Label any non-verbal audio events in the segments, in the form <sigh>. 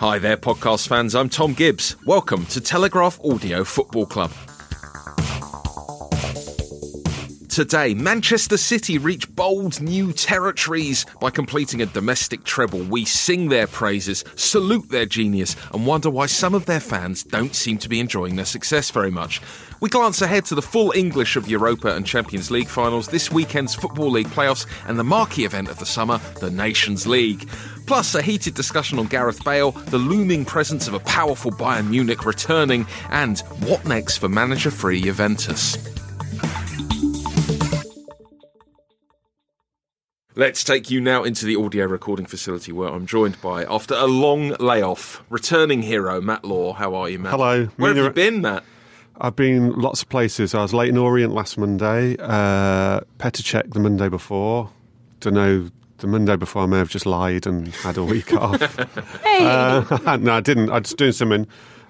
Hi there, podcast fans. I'm Thom Gibbs. Welcome to Telegraph Audio Football Club. Today, Manchester City reach bold new territories by completing a domestic treble. We sing their praises, salute their genius, and wonder why some of their fans don't seem to be enjoying their success very much. We glance ahead to the full English of Europa and Champions League finals, this weekend's Football League playoffs, and the marquee event of the summer, the Nations League. Plus, a heated discussion on Gareth Bale, the looming presence of a powerful Bayern Munich returning, and what next for manager free Juventus. Let's take you now into the audio recording facility where I'm joined by, after a long layoff, returning hero Matt Law. How are you, Matt? Hello. Where have you been, Matt? I've been lots of places. I was Leyton Orient last Monday, uh, Petacek the Monday before. Don't know, the Monday before I may have just lied and had a week <laughs> off. Hey, Uh, <laughs> no, I didn't. I was doing something.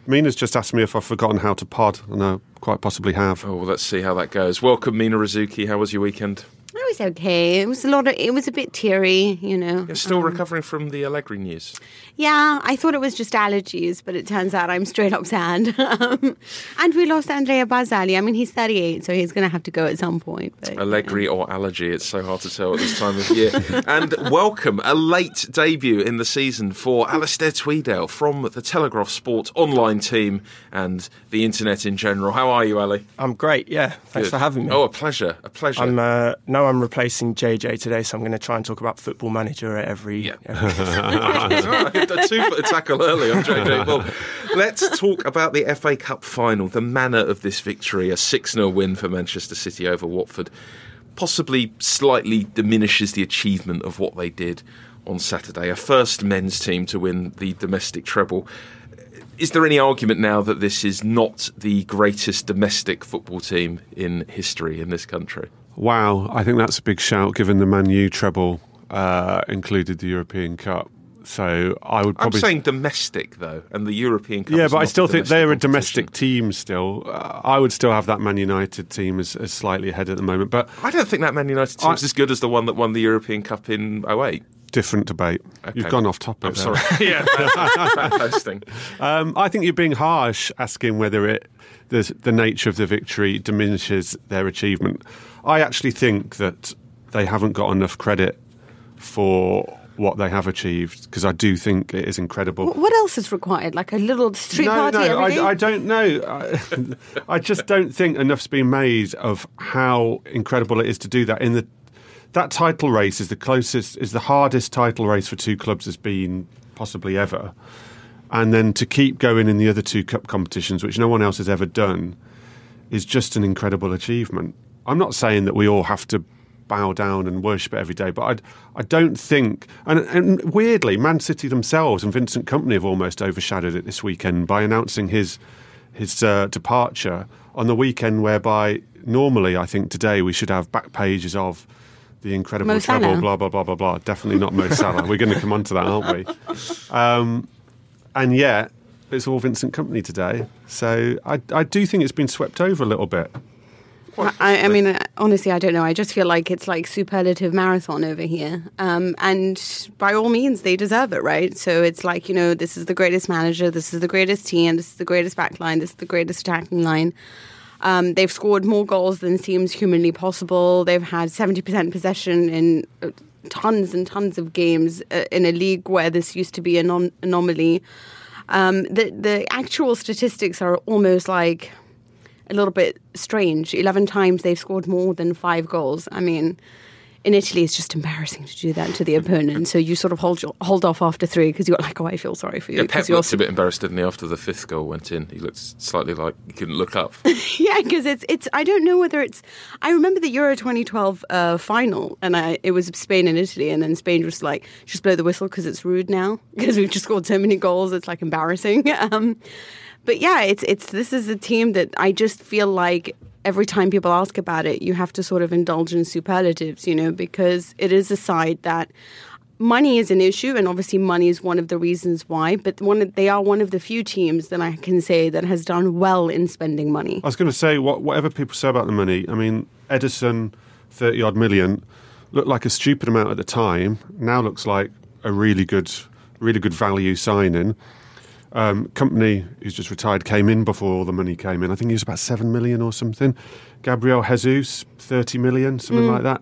Mina's just asked me if I've forgotten how to pod, and I quite possibly have. Oh, well, let's see how that goes. Welcome, Mina Rzouki. How was your weekend? It was okay. It was a lot of. It was a bit teary, you know. You're still Um, recovering from the Allegri news. Yeah, I thought it was just allergies, but it turns out I'm straight up sad. <laughs> um, and we lost Andrea Barzagli. I mean, he's 38, so he's going to have to go at some point. But, you know. Allegri or allergy, it's so hard to tell at this time of year. <laughs> and welcome, a late debut in the season for Alistair Tweedale from the Telegraph Sport online team and the internet in general. How are you, Ali? I'm great. Yeah, thanks Good. for having me. Oh, a pleasure, a pleasure. I'm uh, no, I'm replacing JJ today, so I'm going to try and talk about Football Manager at every. Yeah. every- <laughs> a two-foot tackle early on JJ. <laughs> Let's talk about the FA Cup final, the manner of this victory, a 6 0 win for Manchester City over Watford. Possibly slightly diminishes the achievement of what they did on Saturday. A first men's team to win the domestic treble. Is there any argument now that this is not the greatest domestic football team in history in this country? Wow, I think that's a big shout given the Man U treble uh, included the European Cup. So I would I'm saying domestic, though, and the European Cup. yeah, but I still think they're a domestic domestic team still. Uh, I would still have that Man United team as, as slightly ahead at the moment, but I don't think that Man United team's I- as good as the one that won the European Cup in 08. different debate. Okay. You've gone off topic. I'm there. sorry. <laughs> yeah, bad posting. Um, I think you're being harsh asking whether it the, the nature of the victory diminishes their achievement. I actually think that they haven't got enough credit for what they have achieved because I do think it is incredible. What else is required? Like a little street no, party no? I, I don't know. I, <laughs> I just don't think enough's been made of how incredible it is to do that. In the that title race is the closest, is the hardest title race for two clubs has been possibly ever. And then to keep going in the other two cup competitions, which no one else has ever done, is just an incredible achievement. I'm not saying that we all have to bow down and worship it every day, but I, I don't think. And, and weirdly, Man City themselves and Vincent Kompany have almost overshadowed it this weekend by announcing his his uh, departure on the weekend, whereby normally I think today we should have back pages of the incredible Mo treble, Salah. blah blah blah blah blah. Definitely not Mo Salah. We're going to come on to that, aren't we? Um, and yet it's all Vincent Kompany today. So I, I do think it's been swept over a little bit. I, I mean, honestly, I don't know. I just feel like it's like superlative marathon over here. Um, and by all means, they deserve it, right? So it's like, you know, this is the greatest manager, this is the greatest team, this is the greatest back line, this is the greatest attacking line. Um, they've scored more goals than seems humanly possible. They've had 70% possession in uh, tons and tons of games uh, in a league where this used to be an anom- anomaly. Um, the the actual statistics are almost like a little bit strange. Eleven times they've scored more than five goals. I mean, in Italy, it's just embarrassing to do that to the opponent. So you sort of hold hold off after three because you're like, oh, I feel sorry for you. Yeah, Pep looked a bit embarrassed, didn't he, after the fifth goal went in? He looked slightly like he couldn't look up. <laughs> yeah, because it's it's. I don't know whether it's. I remember the Euro 2012 uh, final, and I it was Spain and Italy, and then Spain was like, just blow the whistle because it's rude now because we've just scored so many goals. It's like embarrassing. <laughs> Um, but yeah, it's it's this is a team that I just feel like every time people ask about it, you have to sort of indulge in superlatives, you know, because it is a side that money is an issue, and obviously money is one of the reasons why. But one, they are one of the few teams that I can say that has done well in spending money. I was going to say, what, whatever people say about the money, I mean, Ederson, 30 odd million, looked like a stupid amount at the time. Now looks like a really good, really good value signing. Um, Kompany who's just retired came in before all the money came in. I think he was about 7 million or something. Gabriel Jesus, 30 million, something like that.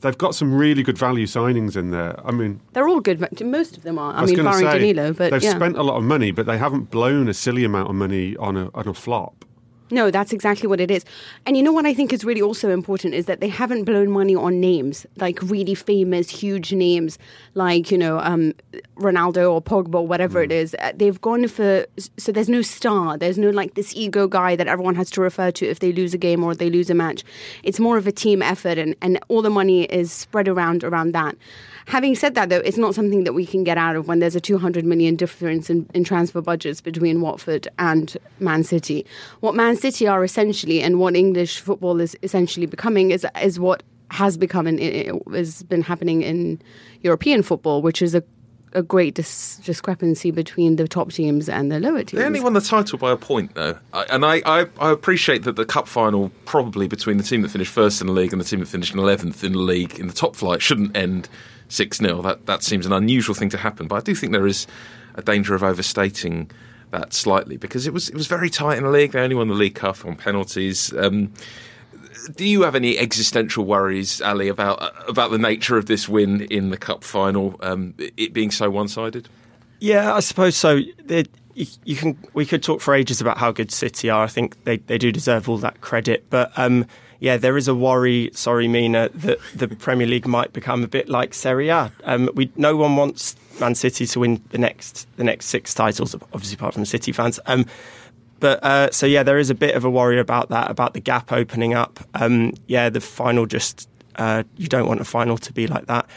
They've got some really good value signings in there. I mean, They're all good. Most of them are. I, was mean, barring say, Danilo, but they've yeah. spent a lot of money, but they haven't blown a silly amount of money on a on a flop. No, that's exactly what it is. And you know what I think is really also important is that they haven't blown money on names, like really famous, huge names, like, you know, um, Ronaldo or Pogba or whatever it is. Uh, They've gone for, so there's no star. There's no like this ego guy that everyone has to refer to if they lose a game or they lose a match. It's more of a team effort and, and all the money is spread around around that. Having said that, though, it's not something that we can get out of when there's a 200 million difference in, in transfer budgets between Watford and Man City. What Man City are essentially, and what English football is essentially becoming, is is what has become and has been happening in European football, which is a a great dis- discrepancy between the top teams and the lower teams. They only won the title by a point, though. I, and I, I, I appreciate that the cup final, probably between the team that finished first in the league and the team that finished 11th in the league in the top flight, shouldn't end 6 0. That, that seems an unusual thing to happen. But I do think there is a danger of overstating that slightly because it was, it was very tight in the league. They only won the League Cup on penalties. Um, do you have any existential worries, Ali, about about the nature of this win in the cup final, um, it being so one sided? Yeah, I suppose so. They, you, you can. We could talk for ages about how good City are. I think they, they do deserve all that credit. But um, yeah, there is a worry. Sorry, Mina, that the Premier League might become a bit like Serie A. Um, we no one wants Man City to win the next the next six titles, obviously apart from City fans. Um, but uh, so yeah, there is a bit of a worry about that, about the gap opening up. Um, yeah, the final just uh, you don't want a final to be like that.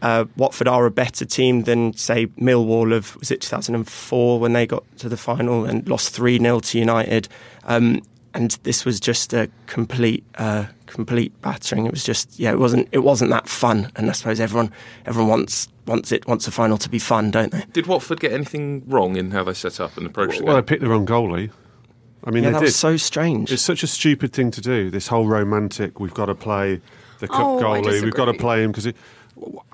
Uh, Watford are a better team than say Millwall of was it 2004 when they got to the final and lost three 0 to United. Um, and this was just a complete uh, complete battering. It was just yeah, it wasn't it wasn't that fun. And I suppose everyone everyone wants wants it wants a final to be fun, don't they? Did Watford get anything wrong in how they set up and approached the Well, they picked the wrong goalie. I mean, Yeah, they that did. was so strange. It's such a stupid thing to do. This whole romantic. We've got to play the cup Oh, goalie. We've got to play him because.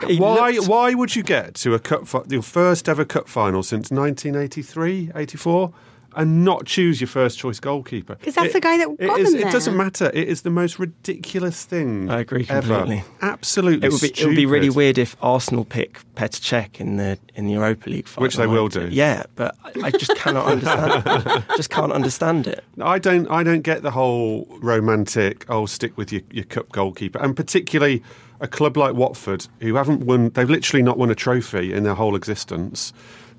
He Why? looked- Why would you get to a cup, fi- your first ever cup final since 1983, 84, and not choose your first choice goalkeeper. Because that's the guy that it got is- them It doesn't matter. It is the most ridiculous thing. I agree ever. completely. Absolutely, It would be it would be really weird if Arsenal pick Petr Cech in the in the Europa League final. Which they will do. Yeah, but I, I just cannot understand. <laughs> just can't understand it. I don't. I don't get the whole romantic. Oh, stick with your, your cup goalkeeper, and particularly a club like Watford, who haven't won. They've literally not won a trophy in their whole existence.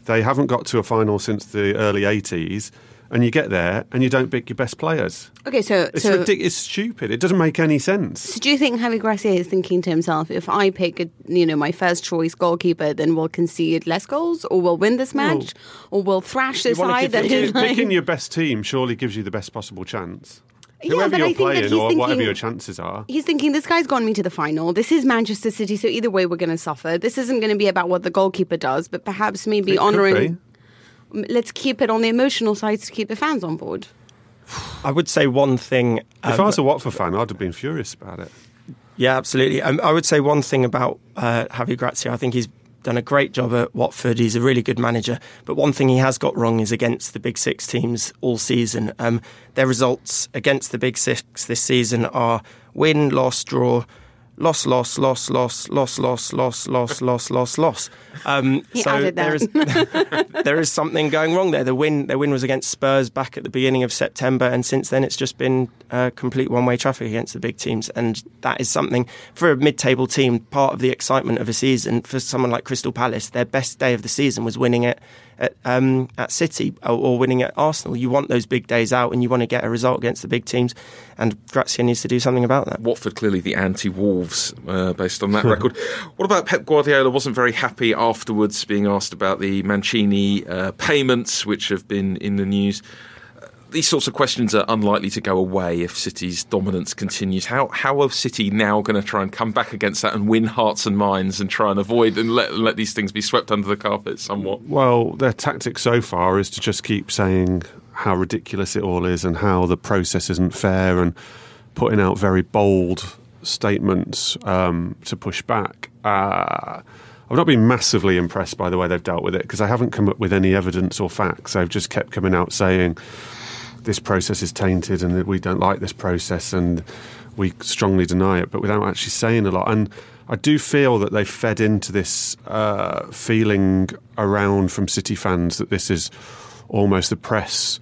They haven't got to a final since the early '80s, and you get there and you don't pick your best players. Okay, so It's so, ridiculous. It's stupid. It doesn't make any sense. so do you think Javi Gracia is thinking to himself, if I pick, a, you know, my first choice goalkeeper, then we'll concede less goals, or we'll win this match, or we'll thrash this side that is like, picking your best team surely gives you the best possible chance. Yeah, but you're I think that he's or whatever thinking- your chances are. He's thinking this guy's gone me to the final. This is Manchester City, so either way we're going to suffer. This isn't going to be about what the goalkeeper does, but perhaps maybe It could honouring. be. Let's keep it on the emotional side to keep the fans on board. I would say one thing. If um, I was a Watford fan, I'd have been furious about it. Yeah, absolutely. Um, I would say one thing about uh, Javi Gracia. I think he's done a great job at Watford. He's a really good manager. But one thing he has got wrong is against the big six teams all season. Um, their results against the big six this season are win, loss, draw, loss, loss, loss, loss, loss, loss, loss, loss, loss, loss, loss. Um, He so added there is there is something going wrong there. The win, their win was against Spurs back at the beginning of September, and since then it's just been uh, complete one-way traffic against the big teams, and that is something for a mid-table team. Part of the excitement of a season for someone like Crystal Palace, their best day of the season was winning it at, um, at City or, or winning at Arsenal. You want those big days out, and you want to get a result against the big teams, and Gracia needs to do something about that. Watford clearly the anti-Wolves uh, based on that <laughs> record. What about Pep Guardiola? Wasn't very happy afterwards, being asked about the Mancini uh, payments, which have been in the news. These sorts of questions are unlikely to go away if City's dominance continues. How how are City now going to try and come back against that and win hearts and minds and try and avoid and let let these things be swept under the carpet somewhat? Well, their tactic so far is to just keep saying how ridiculous it all is and how the process isn't fair and putting out very bold statements um, to push back. Uh, I've not been massively impressed by the way they've dealt with it because I haven't come up with any evidence or facts. They've just kept coming out saying this process is tainted and that we don't like this process and we strongly deny it, but without actually saying a lot. And I do feel that they've fed into this uh, feeling around from City fans that this is almost the press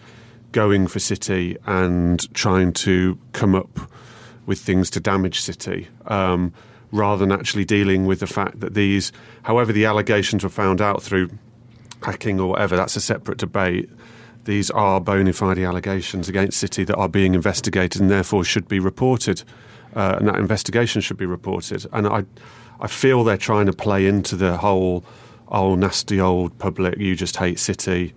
going for City and trying to come up with things to damage City. Um, rather than actually dealing with the fact that these, however, the allegations were found out through hacking or whatever, that's a separate debate. These are bona fide allegations against City that are being investigated and therefore should be reported. Uh, and that investigation should be reported. And I, I feel they're trying to play into the whole, oh, nasty old public, you just hate City.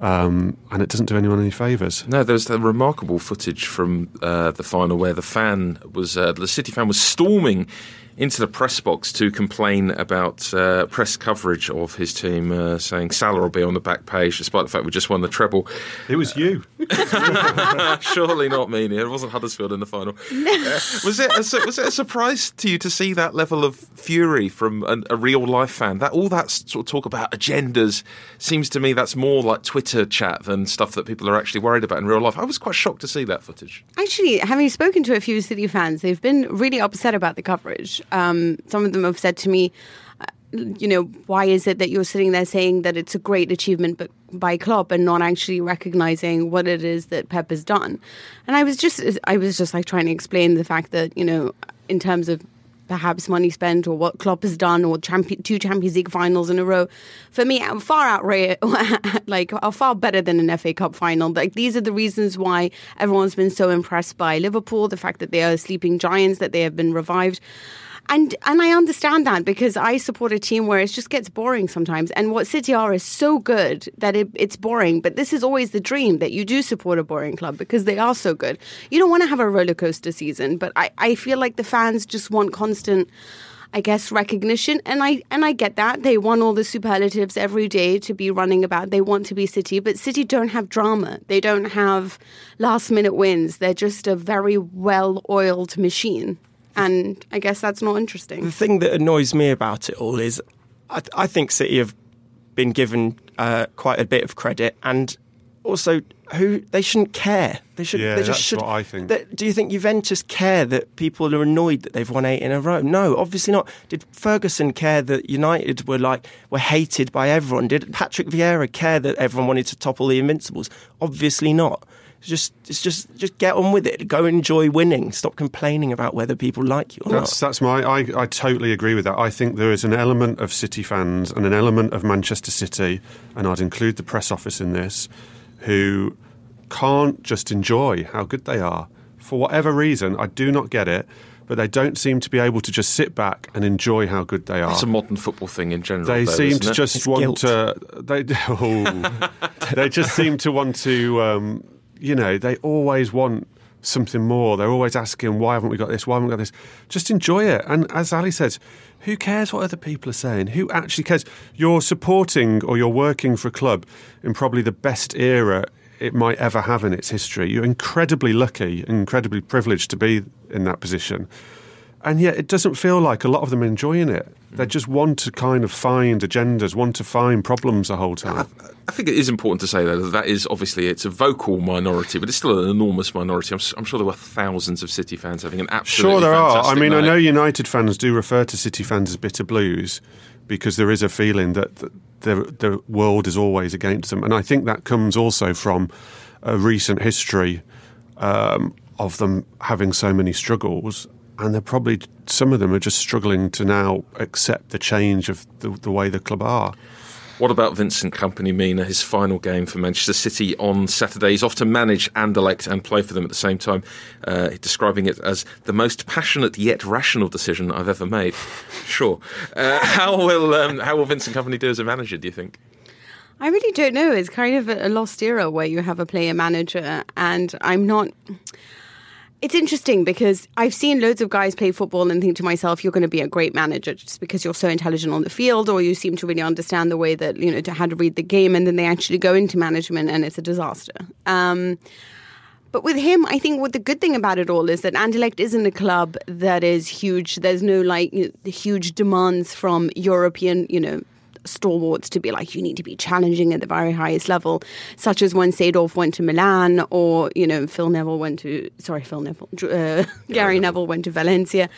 Um, and it doesn't do anyone any favours. No, there's the remarkable footage from uh, the final where the fan was uh, the City fan was storming into the press box to complain about uh, press coverage of his team, uh, saying Salah will be on the back page, despite the fact we just won the treble. It was you. <laughs> Surely not me. It wasn't Huddersfield in the final. Uh, was it? A, was it a surprise to you to see that level of fury from an, a real life fan? That all that sort of talk about agendas seems to me that's more like Twitter chat than stuff that people are actually worried about in real life. I was quite shocked to see that footage. Actually, having spoken to a few City fans, they've been really upset about the coverage. Um, some of them have said to me, uh, you know, why is it that you're sitting there saying that it's a great achievement but by Klopp and not actually recognizing what it is that Pep has done? And I was just, I was just like trying to explain the fact that you know, in terms of perhaps money spent or what Klopp has done or two Champions League finals in a row. For me, far outright, <laughs> like are far better than an FA Cup final. Like these are the reasons why everyone's been so impressed by Liverpool, the fact that they are sleeping giants, that they have been revived. And and I understand that because I support a team where it just gets boring sometimes. And what City are is so good that it, it's boring. But this is always the dream that you do support a boring club because they are so good. You don't want to have a roller coaster season, but I, I feel like the fans just want constant. I guess recognition, and I and I get that they want all the superlatives every day to be running about. They want to be City, but City don't have drama. They don't have last minute wins. They're just a very well oiled machine and I guess that's not interesting. The thing that annoys me about it all is I, I think City have been given uh, quite a bit of credit, and also who they shouldn't care. They should. Yeah, they just that's should. what I think. That- do you think Juventus care that people are annoyed that they've won eight in a row? No, obviously not. Did Ferguson care that United were like were hated by everyone? Did Patrick Vieira care that everyone wanted to topple the Invincibles? Obviously not. It's just, it's just, just get on with it. Go enjoy winning. Stop complaining about whether people like you or That's not. that's my. I, I totally agree with that. I think there is an element of City fans and an element of Manchester City, and I'd include the press office in this, who can't just enjoy how good they are for whatever reason. I do not get it, but they don't seem to be able to just sit back and enjoy how good they are. It's a modern football thing in general. They though, seem isn't to it? just It's want guilt. to. They <laughs> oh, they just seem to want to. Um, you know, they always want something more. They're always asking, "Why haven't we got this? Why haven't we got this?" Just enjoy it. And as Ali says, who cares what other people are saying? Who actually cares? You're supporting or you're working for a club in probably the best era it might ever have in its history. You're incredibly lucky, incredibly privileged to be in that position and yet it doesn't feel like a lot of them are enjoying it. They just want to kind of find agendas, want to find problems the whole time. I think it is important to say though that that is obviously it's a vocal minority, but it's still an enormous minority. I'm, I'm sure there were thousands of City fans having an absolutely Sure, there are. I mean, I know United fans do refer to City fans as bitter blues because there is a feeling that the, the, the world is always against them. And I think that comes also from a recent history um, of them having so many struggles. And they're probably, some of them are just struggling to now accept the change of the, the way the club are. What about Vincent Kompany Mina, his final game for Manchester City on Saturday? He's off to manage Anderlecht and play for them at the same time, uh, describing it as the most passionate yet rational decision I've ever made. <laughs> Sure. Uh, how will um, how will Vincent Kompany do as a manager? Do you think? I really don't know. It's kind of a lost era where you have a player manager, and I'm not. It's interesting because I've seen loads of guys play football and think to myself, you're going to be a great manager just because you're so intelligent on the field or you seem to really understand the way that, you know, to how to read the game. And then they actually go into management and it's a disaster. Um, but with him, I think what the good thing about it all is that Anderlecht isn't a club that is huge. There's no like you know, the huge demands from European, you know, stalwarts to be like you need to be challenging at the very highest level, such as when Seedorf went to Milan, or you know Phil Neville went to sorry Phil Neville, uh, <laughs> Gary Neville went to Valencia.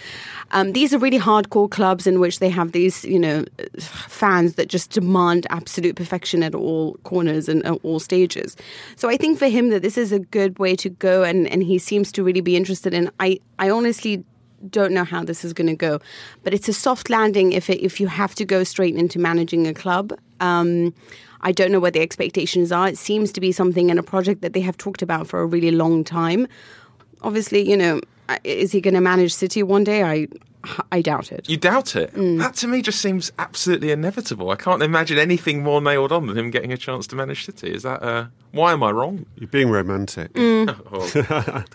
Um, these are really hardcore clubs in which they have these you know fans that just demand absolute perfection at all corners and at all stages. So I think for him that this is a good way to go, and and he seems to really be interested in. I I honestly don't know how this is going to go, but it's a soft landing if it, if you have to go straight into managing a club. Um, I don't know what the expectations are. It seems to be something in a project that they have talked about for a really long time. Obviously, you know, is he going to manage City one day? I I doubt it. You doubt it? Mm. That to me just seems absolutely inevitable. I can't imagine anything more nailed on than him getting a chance to manage City. Is that uh, why am I wrong? You're being romantic. Mm. <laughs> Oh,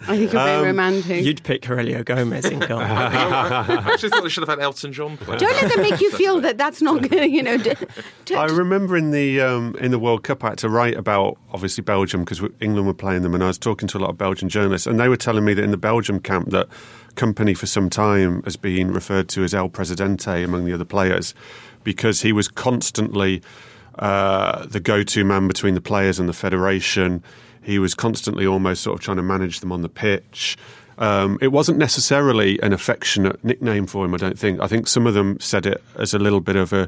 I think you're very romantic. You'd pick Heurelho Gomes in goal. <laughs> I actually thought they should have had Elton John play. don't let them make you feel that that's not <laughs> going to, you know. d- d- I remember in the um, in the World Cup, I had to write about obviously Belgium because England were playing them, and I was talking to a lot of Belgian journalists, and they were telling me that in the Belgium camp that Kompany for some time has been referred to as El Presidente among the other players because he was constantly uh, the go-to man between the players and the federation. He was constantly almost sort of trying to manage them on the pitch. Um, it wasn't necessarily an affectionate nickname for him, I don't think. I think some of them said it as a little bit of a,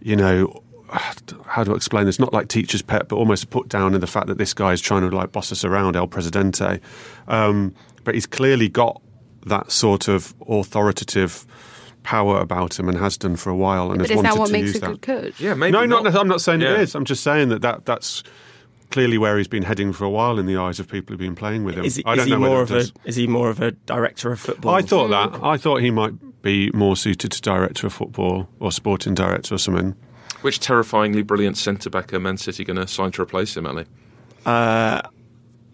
you know, how do I explain this? Not like teacher's pet, but almost a put down in the fact that this guy is trying to like boss us around, El Presidente. Um, but he's clearly got that sort of authoritative power about him and has done for a while. And but has is wanted that what to makes use a that. good coach? Yeah, maybe no, not. not. I'm not saying Yeah. it is. I'm just saying that, that that's clearly where he's been heading for a while in the eyes of people who've been playing with him. Is he, I don't he know whether more of a is he more of a director of football? I thought that. I thought he might be more suited to director of football or sporting director or something. Which terrifyingly brilliant centre back are Man City going to sign to replace him, Ali? Uh,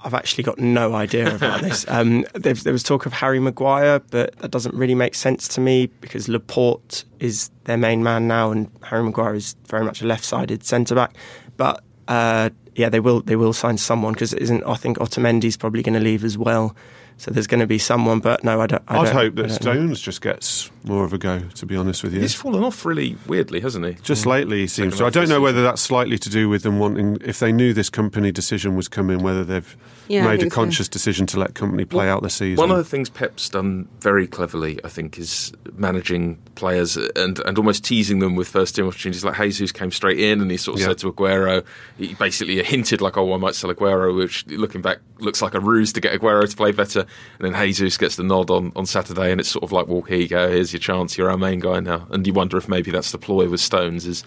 I've actually got no idea about this. <laughs> Um, there, there was talk of Harry Maguire, but that doesn't really make sense to me because Laporte is their main man now, and Harry Maguire is very much a left-sided centre back. But uh, yeah, they will they will sign someone because isn't I think Otamendi's probably going to leave as well. So there's going to be someone, but no, I don't. I I'd don't- hope that don't know. Stones just gets more of a go. To be honest with you, He's fallen off really weirdly, hasn't he? just lately he seems Second to. I don't know season. whether that's slightly to do with them wanting. If they knew this Kompany decision was coming, whether they've Yeah, made a think so. conscious decision to let Kompany play out the season. One of the things Pep's done very cleverly, I think, is managing players and, and almost teasing them with first team opportunities. Like Jesus came straight in and he sort of Yeah. said to Aguero, he basically hinted like, "Oh, I might sell Aguero," which looking back looks like a ruse to get Aguero to play better. And then Jesus gets the nod on, on Saturday, and it's sort of like, "Well, here you go. Here's your chance. You're our main guy now." And you wonder if maybe that's the ploy with Stones is.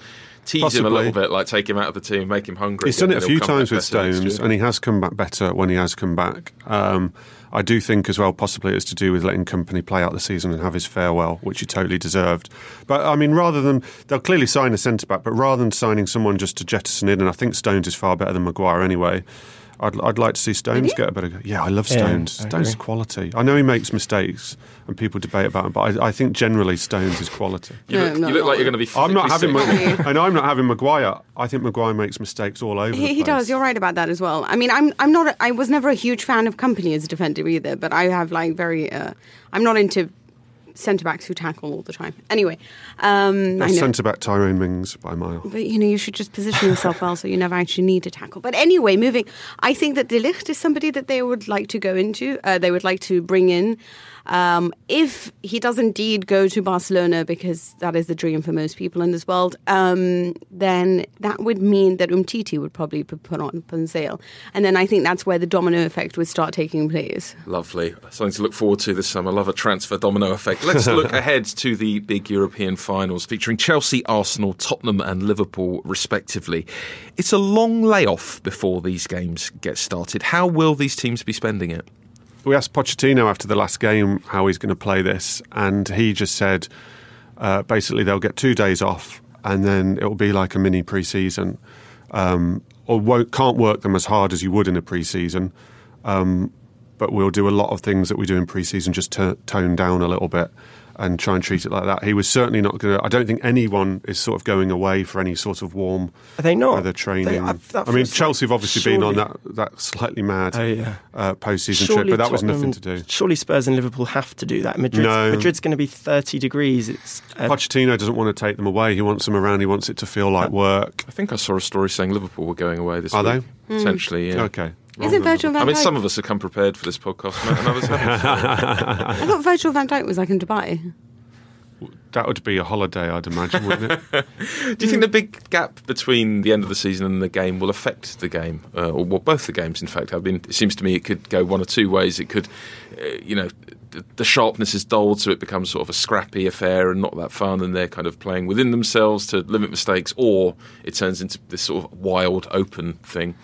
Tease him a little bit, like take him out of the team, make him hungry. He's done it a few times with Stones, and he has come back better when he has come back. Um, I do think as well, possibly it's to do with letting Kompany play out the season and have his farewell, which he totally deserved. But I mean, rather than they'll clearly sign a centre back, but rather than signing someone just to jettison in, and I think Stones is far better than Maguire anyway. I'd, I'd like to see Stones get a better. go. Yeah, I love Yeah, Stones. I Stones is agree. quality. I know he makes mistakes, and people debate about him, but I, I think generally Stones is quality. You look, No, no, you look no. like you're going to be. I'm not having, sick. Mag- <laughs> and I'm not having Maguire. I think Maguire makes mistakes all over. the He, he does. You're right about that as well. I mean, I'm I'm not. A, I was never a huge fan of Kompany as a defender either. But I have like very. Uh, I'm not into centre backs who tackle all the time. Anyway, um, Centre back Tyrone Mings by mile. But you know, you should just position yourself well so you never actually need to tackle. But anyway, moving, I think that De Ligt is somebody that they would like to go into. Uh, they would like to bring in. Um, if he does indeed go to Barcelona, because that is the dream for most people in this world, um, then that would mean that Umtiti would probably be put on, put on sale. And then I think that's where the domino effect would start taking place. Lovely. Something to look forward to this summer. Love a transfer domino effect. Let's <laughs> look ahead to the big European finals featuring Chelsea, Arsenal, Tottenham, and Liverpool, respectively. It's a long layoff before these games get started. How will these teams be spending it? We asked Pochettino after the last game how he's going to play this, and he just said uh, basically they'll get two days off, and then it'll be like a mini pre-season, um, or can't work them as hard as you would in a pre-season. Um, but we'll do a lot of things that we do in pre-season, just to tone down a little bit and try and treat it like that. He was certainly not going to. I don't think anyone is sort of going away for any sort of warm Are they not? weather training. They- I- I, mean, Chelsea have like obviously been on that, that slightly mad Oh, yeah. uh, post-season trip, but that was nothing to do. Surely Spurs and Liverpool have to do that. Madrid, No. Madrid's going to be 30 degrees. It's uh, Pochettino doesn't want to take them away. He wants them around. He wants it to feel like work. I think I saw a story saying Liverpool were going away this Are week. they? Essentially, yeah. Okay. Isn't Virgil van I mean, some of us have come prepared for this podcast, Matt, and others haven't. <laughs> I thought Virgil van Dijk was like in Dubai. That would be a holiday, I'd imagine, wouldn't it? <laughs> Do you think the big gap between the end of the season and the game will affect the game, uh, or well, both the games? In fact, I mean, it seems to me it could go one or two ways. It could, uh, you know, the, the sharpness is dulled, so it becomes sort of a scrappy affair and not that fun, and they're kind of playing within themselves to limit mistakes, or it turns into this sort of wild, open thing.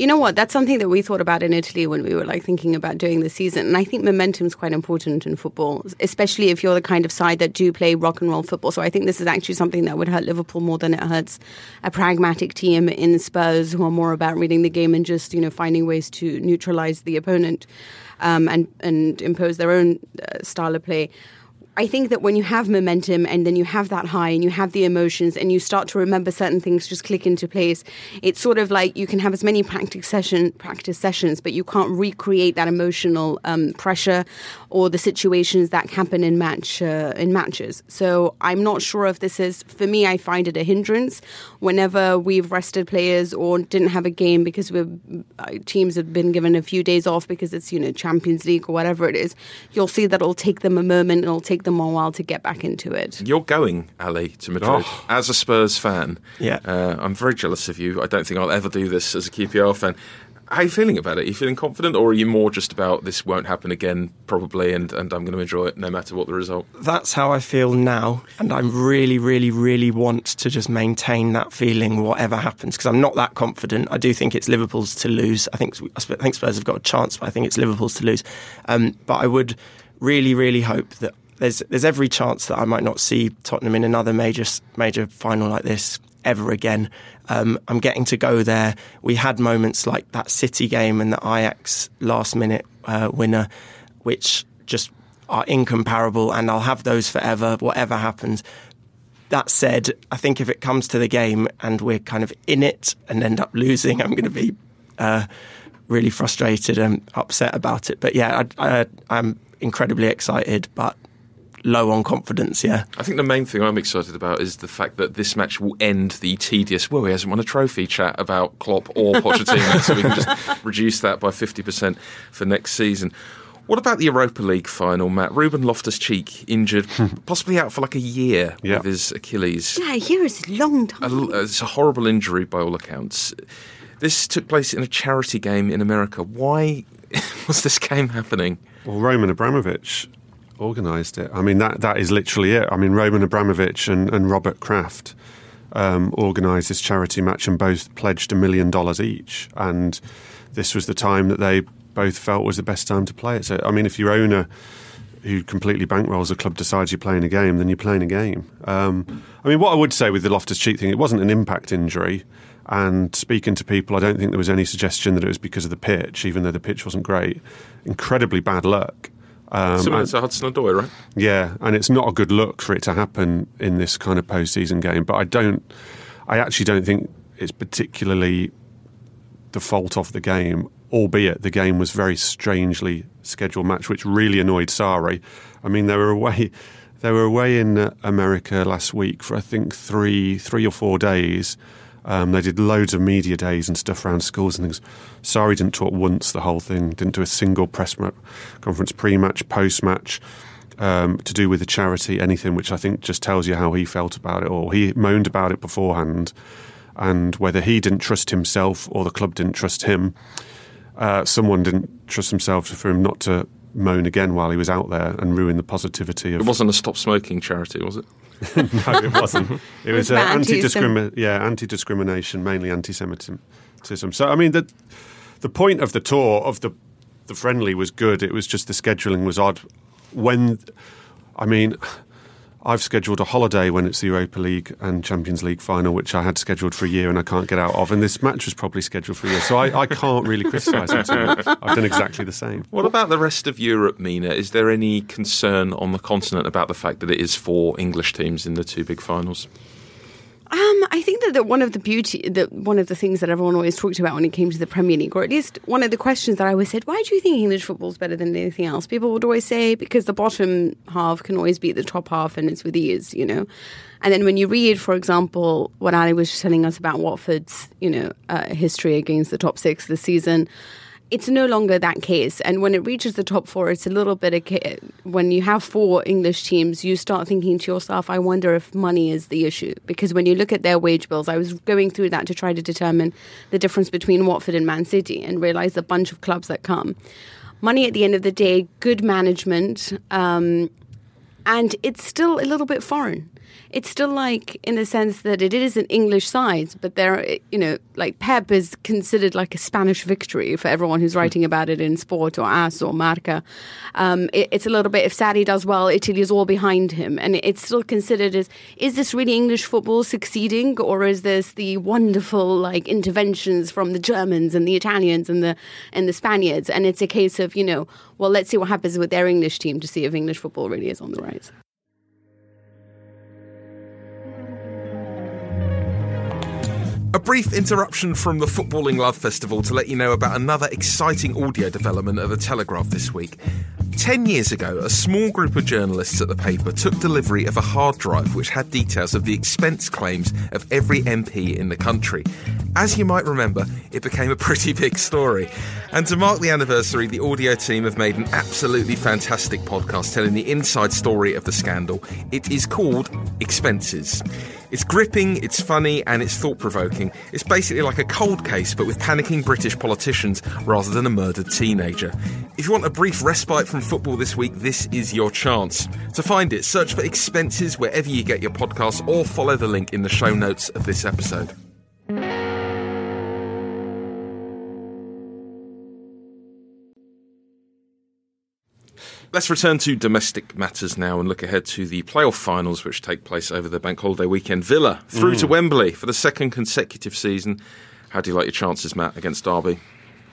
You know what? That's something that we thought about in Italy when we were like thinking about doing the season. And I think momentum is quite important in football, especially if you're the kind of side that do play rock and roll football. So I think this is actually something that would hurt Liverpool more than it hurts a pragmatic team in Spurs who are more about reading the game and just you know finding ways to neutralize the opponent um, and and impose their own uh, style of play. I think that when you have momentum and then you have that high and you have the emotions and you start to remember certain things just click into place, it's sort of like you can have as many practice session practice sessions, but you can't recreate that emotional um, pressure or the situations that happen in match uh, in matches. So I'm not sure if this is for me. I find it a hindrance whenever we've rested players or didn't have a game because we're uh, teams have been given a few days off because it's you know Champions League or whatever it is. You'll see that it'll take them a moment. It'll take them a while to get back into it. You're going, Ali, to Madrid Oh. as a Spurs fan. Yeah. Uh, I'm very jealous of you. I don't think I'll ever do this as a QPR fan. How are you feeling about it? Are you feeling confident, or are you more just about this won't happen again, probably, and, and I'm going to enjoy it no matter what the result? that's how I feel now, and I really, really, really want to just maintain that feeling, whatever happens, because I'm not that confident. I do think it's Liverpool's to lose. I think I think Spurs have got a chance, but I think it's Liverpool's to lose. Um, but I would really, really hope that there's there's every chance that I might not see Tottenham in another major major final like this ever again. Um, I'm getting to go there. We had moments like that City game and the Ajax last minute uh, winner, which just are incomparable, and I'll have those forever, whatever happens. That said, I think if it comes to the game and we're kind of in it and end up losing, I'm going to be uh, really frustrated and upset about it. But yeah, I, I, I'm incredibly excited, but low on confidence. Yeah. I think the main thing I'm excited about is the fact that this match will end the tedious, well, he hasn't won a trophy chat about Klopp or <laughs> Pochettino, so we can just reduce that by 50% for next season. What about the Europa League final, Matt? Ruben Loftus Cheek injured, <laughs> possibly out for like a year Yeah. with his Achilles. Yeah, here is a long time. A l- It's a horrible injury by all accounts. This took place in a charity game in America. Why <laughs> was this game happening? Well, Roman Abramovich organised it. I mean, that that is literally it. I mean, Roman Abramovich and, and Robert Kraft um, organised this charity match and both pledged a million dollars each. And this was the time that they both felt was the best time to play it. So, I mean, if your owner who completely bankrolls a club decides you're playing a game, then you're playing a game. Um, I mean, what I would say with the Loftus Cheek thing, it wasn't an impact injury. And speaking to people, I don't think there was any suggestion that it was because of the pitch, even though the pitch wasn't great. Incredibly bad luck. Um, Similar and- to Hudson Odoi, right? yeah, and it's not a good look for it to happen in this kind of postseason game. But I don't, I actually don't think it's particularly the fault of the game. albeit the game was very strangely scheduled match, which really annoyed Sarri. I mean, they were away. They were away in America last week for I think three, three or four days. Um, they did loads of media days and stuff around schools and things. Sarri didn't talk once the whole thing. Didn't do a single press conference, pre-match, post-match, um, to do with the charity, anything. Which I think just tells you how he felt about it all. He moaned about it beforehand, and whether he didn't trust himself or the club didn't trust him, uh, someone didn't trust himself for him not to moan again while he was out there and ruin the positivity of. It wasn't a stop smoking charity, was it? <laughs> no, it wasn't. It was, uh, anti- anti-discrimi- yeah, anti-discrimination, mainly anti-Semitism. So, I mean, the the point of the tour of the the friendly was good. It was just the scheduling was odd. When, I mean, I've scheduled a holiday when it's the Europa League and Champions League final, which I had scheduled for a year and I can't get out of. And this match was probably scheduled for a year. So I, I can't really criticise much. I've done exactly the same. What about the rest of Europe, Mina? Is there any concern on the continent about the fact that it is four English teams in the two big finals? Um, I think that, one of the beauty, that one of the things that everyone always talked about when it came to the Premier League, or at least one of the questions that I always said, why do you think English football is better than anything else? People would always say because the bottom half can always beat the top half, and it's with ease, you know. And then when you read, for example, what Ali was telling us about Watford's, you know, uh, history against the top six this season it's no longer that case. And when it reaches the top four, it's a little bit of ca- when you have four English teams, you start thinking to yourself, I wonder if money is the issue. Because when you look at their wage bills, I was going through that to try to determine the difference between Watford and Man City and realize a bunch of clubs that come. Money at the end of the day, good management, um, and it's still a little bit foreign it's still like in the sense that it is an English side, but there, you know, like Pep is considered like a Spanish victory for everyone who's writing about it in Sport or AS or Marca. Um, it, it's a little bit if Sarri does well, Italy is all behind him, and it's still considered as is this really English football succeeding, or is this the wonderful like interventions from the Germans and the Italians and the and the Spaniards? And it's a case of you know, well, let's see what happens with their English team to see if English football really is on the rise. A brief interruption from the Footballing Love Festival to let you know about another exciting audio development at the Telegraph this week. Ten years ago, a small group of journalists at the paper took delivery of a hard drive which had details of the expense claims of every MP in the country. As you might remember, it became a pretty big story. And to mark the anniversary, the audio team have made an absolutely fantastic podcast telling the inside story of the scandal. It is called Expenses. It's gripping, it's funny, and it's thought provoking. It's basically like a cold case, but with panicking British politicians rather than a murdered teenager. If you want a brief respite from football this week, this is your chance. To find it, search for expenses wherever you get your podcasts or follow the link in the show notes of this episode. Let's return to domestic matters now and look ahead to the playoff finals, which take place over the bank holiday weekend. Villa through to Wembley for the second consecutive season. How do you like your chances, Matt, against Derby?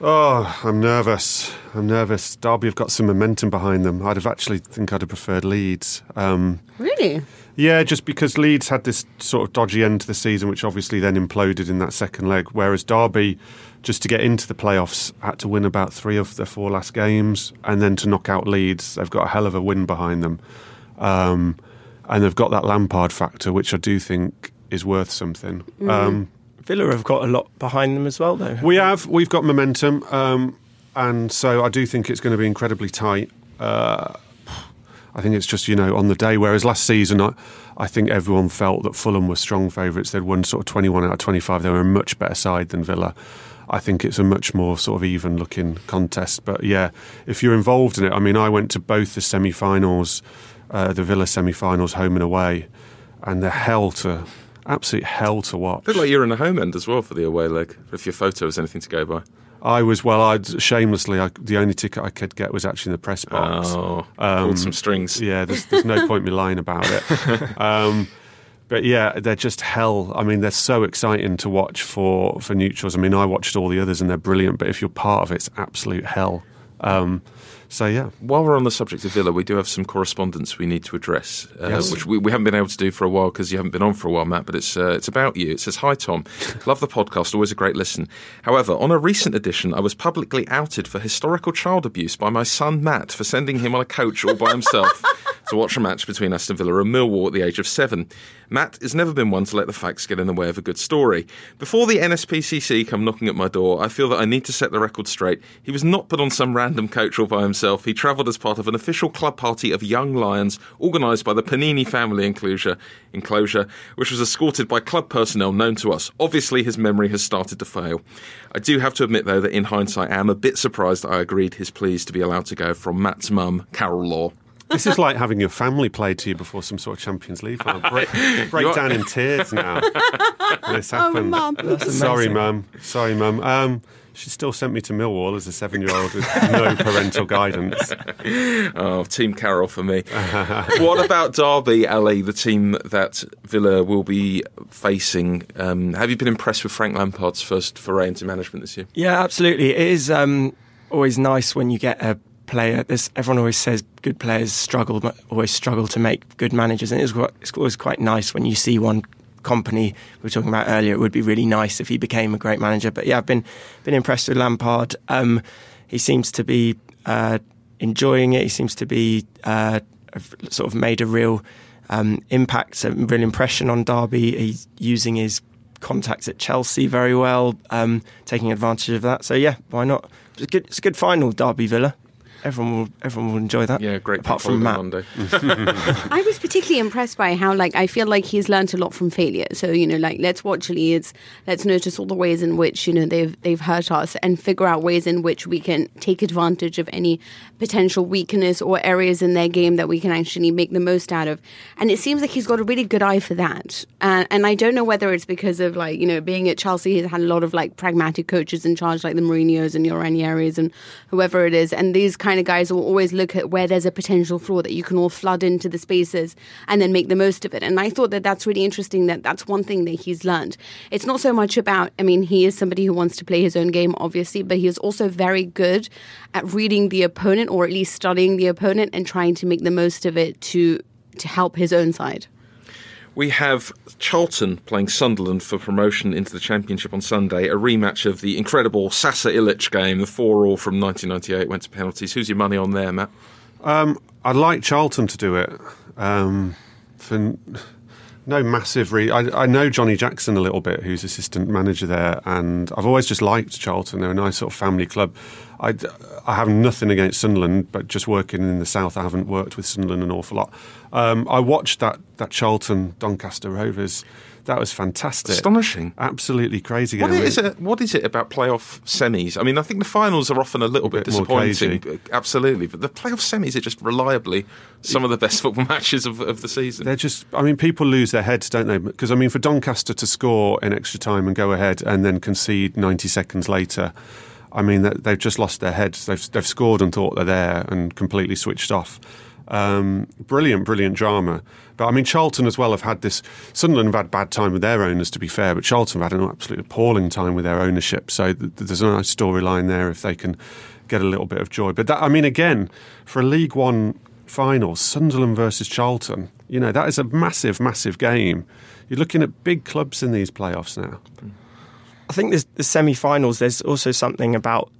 Oh, I'm nervous. I'm nervous. Derby have got some momentum behind them. I'd have actually think I'd have preferred Leeds. Um, Really? yeah, just because Leeds had this sort of dodgy end to the season, which obviously then imploded in that second leg. Whereas Derby, just to get into the playoffs, had to win about three of their four last games, and then to knock out Leeds, they've got a hell of a win behind them, um, and they've got that Lampard factor, which I do think is worth something. Um, Villa have got a lot behind them as well, though. we have we've got momentum, um, and so I do think it's going to be incredibly tight. Uh, I think it's just you know on the day. Whereas last season, I, I think everyone felt that Fulham were strong favourites. They'd won sort of twenty one out of twenty five. They were a much better side than Villa. I think it's a much more sort of even looking contest. But yeah, if you're involved in it, I mean, I went to both the semi finals, uh, the Villa semi finals, home and away, and they're hell to absolute hell to watch. Looked like you're in the home end as well for the away leg, if your photo is anything to go by. I was well. I shamelessly, I, the only ticket I could get was actually in the press box. Oh, Um, pulled some strings. Yeah, there's, there's no point me lying about it. <laughs> Um, but yeah, they're just hell. I mean, they're so exciting to watch for for neutrals. I mean, I watched all the others and they're brilliant. But if you're part of it, it's absolute hell. Um, So yeah. While we're on the subject of Villa, we do have some correspondence we need to address, uh, Yes. which we, we haven't been able to do for a while because you haven't been on for a while, Matt. But it's uh, it's about you. It says, "Hi Tom, love the podcast, always a great listen. However, on a recent edition, I was publicly outed for historical child abuse by my son Matt for sending him on a coach all by himself <laughs> to watch a match between Aston Villa and Millwall at the age of seven. Matt has never been one to let the facts get in the way of a good story. Before the NSPCC come knocking at my door, I feel that I need to set the record straight. He was not put on some random coach all by himself. He travelled as part of an official club party of young lions organised by the Panini family enclosure, enclosure, which was escorted by club personnel known to us. Obviously, his memory has started to fail. I do have to admit, though, that in hindsight, I am a bit surprised I agreed his pleas to be allowed to go from Matt's mum, Carol Law. This is like having your family play to you before some sort of Champions League final. Break, <laughs> break down in tears now. when <laughs> this happened. Mum. Sorry, mum. Sorry, mum. Um, she still sent me to Millwall as a seven-year-old with no <laughs> parental guidance. Oh, Team Carroll for me. what about Derby, Ali, the team that Villa will be facing? Um, have you been impressed with Frank Lampard's first foray into management this year? Yeah, absolutely. It is um, always nice when you get a player. This everyone always says good players struggle, always struggle to make good managers, and it's, it's always quite nice when you see one Kompany we were talking about earlier. It would be really nice if he became a great manager. But yeah, I've been been impressed with Lampard. Um, he seems to be uh, enjoying it. He seems to be uh, sort of made a real um, impact, a real impression on Derby. He's using his contacts at Chelsea very well, um, taking advantage of that. So yeah, why not? It's a good, it's a good final, Derby Villa. Everyone will, everyone will enjoy that. Yeah, great. Apart from holiday Matt. Monday. <laughs> <laughs> I was particularly impressed by how, like, I feel like he's learnt a lot from failure. So, you know, like, let's watch Leeds, let's notice all the ways in which, you know, they've they've hurt us and figure out ways in which we can take advantage of any potential weakness or areas in their game that we can actually make the most out of. And it seems like he's got a really good eye for that. And, and I don't know whether it's because of, like, you know, being at Chelsea, he's had a lot of, like, pragmatic coaches in charge, like the Mourinho's and your Ranieris and whoever it is. And these kind of guys will always look at where there's a potential flaw that you can all flood into the spaces and then make the most of it. And I thought that that's really interesting that that's one thing that he's learned. It's not so much about, I mean, he is somebody who wants to play his own game, obviously, but he is also very good at reading the opponent or at least studying the opponent and trying to make the most of it to to help his own side. We have Charlton playing Sunderland for promotion into the Championship on Sunday, a rematch of the incredible Sasa Ilic game, the 4 all from 1998, went to penalties. Who's your money on there, Matt? Um, I'd like Charlton to do it. Um, for no massive re- I, I know Johnny Jackson a little bit, who's assistant manager there, and I've always just liked Charlton. They're a nice sort of family club. I, I have nothing against Sunderland, but just working in the south, I haven't worked with Sunderland an awful lot. Um, I watched that that Charlton Doncaster Rovers. That was fantastic. Astonishing. Absolutely crazy What is, it, what is it about playoff semis? I mean, I think the finals are often a little bit, bit disappointing, but- absolutely. But the playoff semis are just reliably some of the best football <laughs> matches of, of the season. They're just, I mean, people lose their heads, don't they? Because, I mean, for Doncaster to score in extra time and go ahead and then concede 90 seconds later, I mean, they- they've just lost their heads. They've, they've scored and thought they're there and completely switched off. Um, brilliant, brilliant drama. But I mean, Charlton as well have had this. Sunderland have had bad time with their owners, to be fair, but Charlton have had an absolutely appalling time with their ownership. So th- there's a nice storyline there if they can get a little bit of joy. But that, I mean, again, for a League One final, Sunderland versus Charlton, you know, that is a massive, massive game. You're looking at big clubs in these playoffs now. I think the semi-finals. There's also something about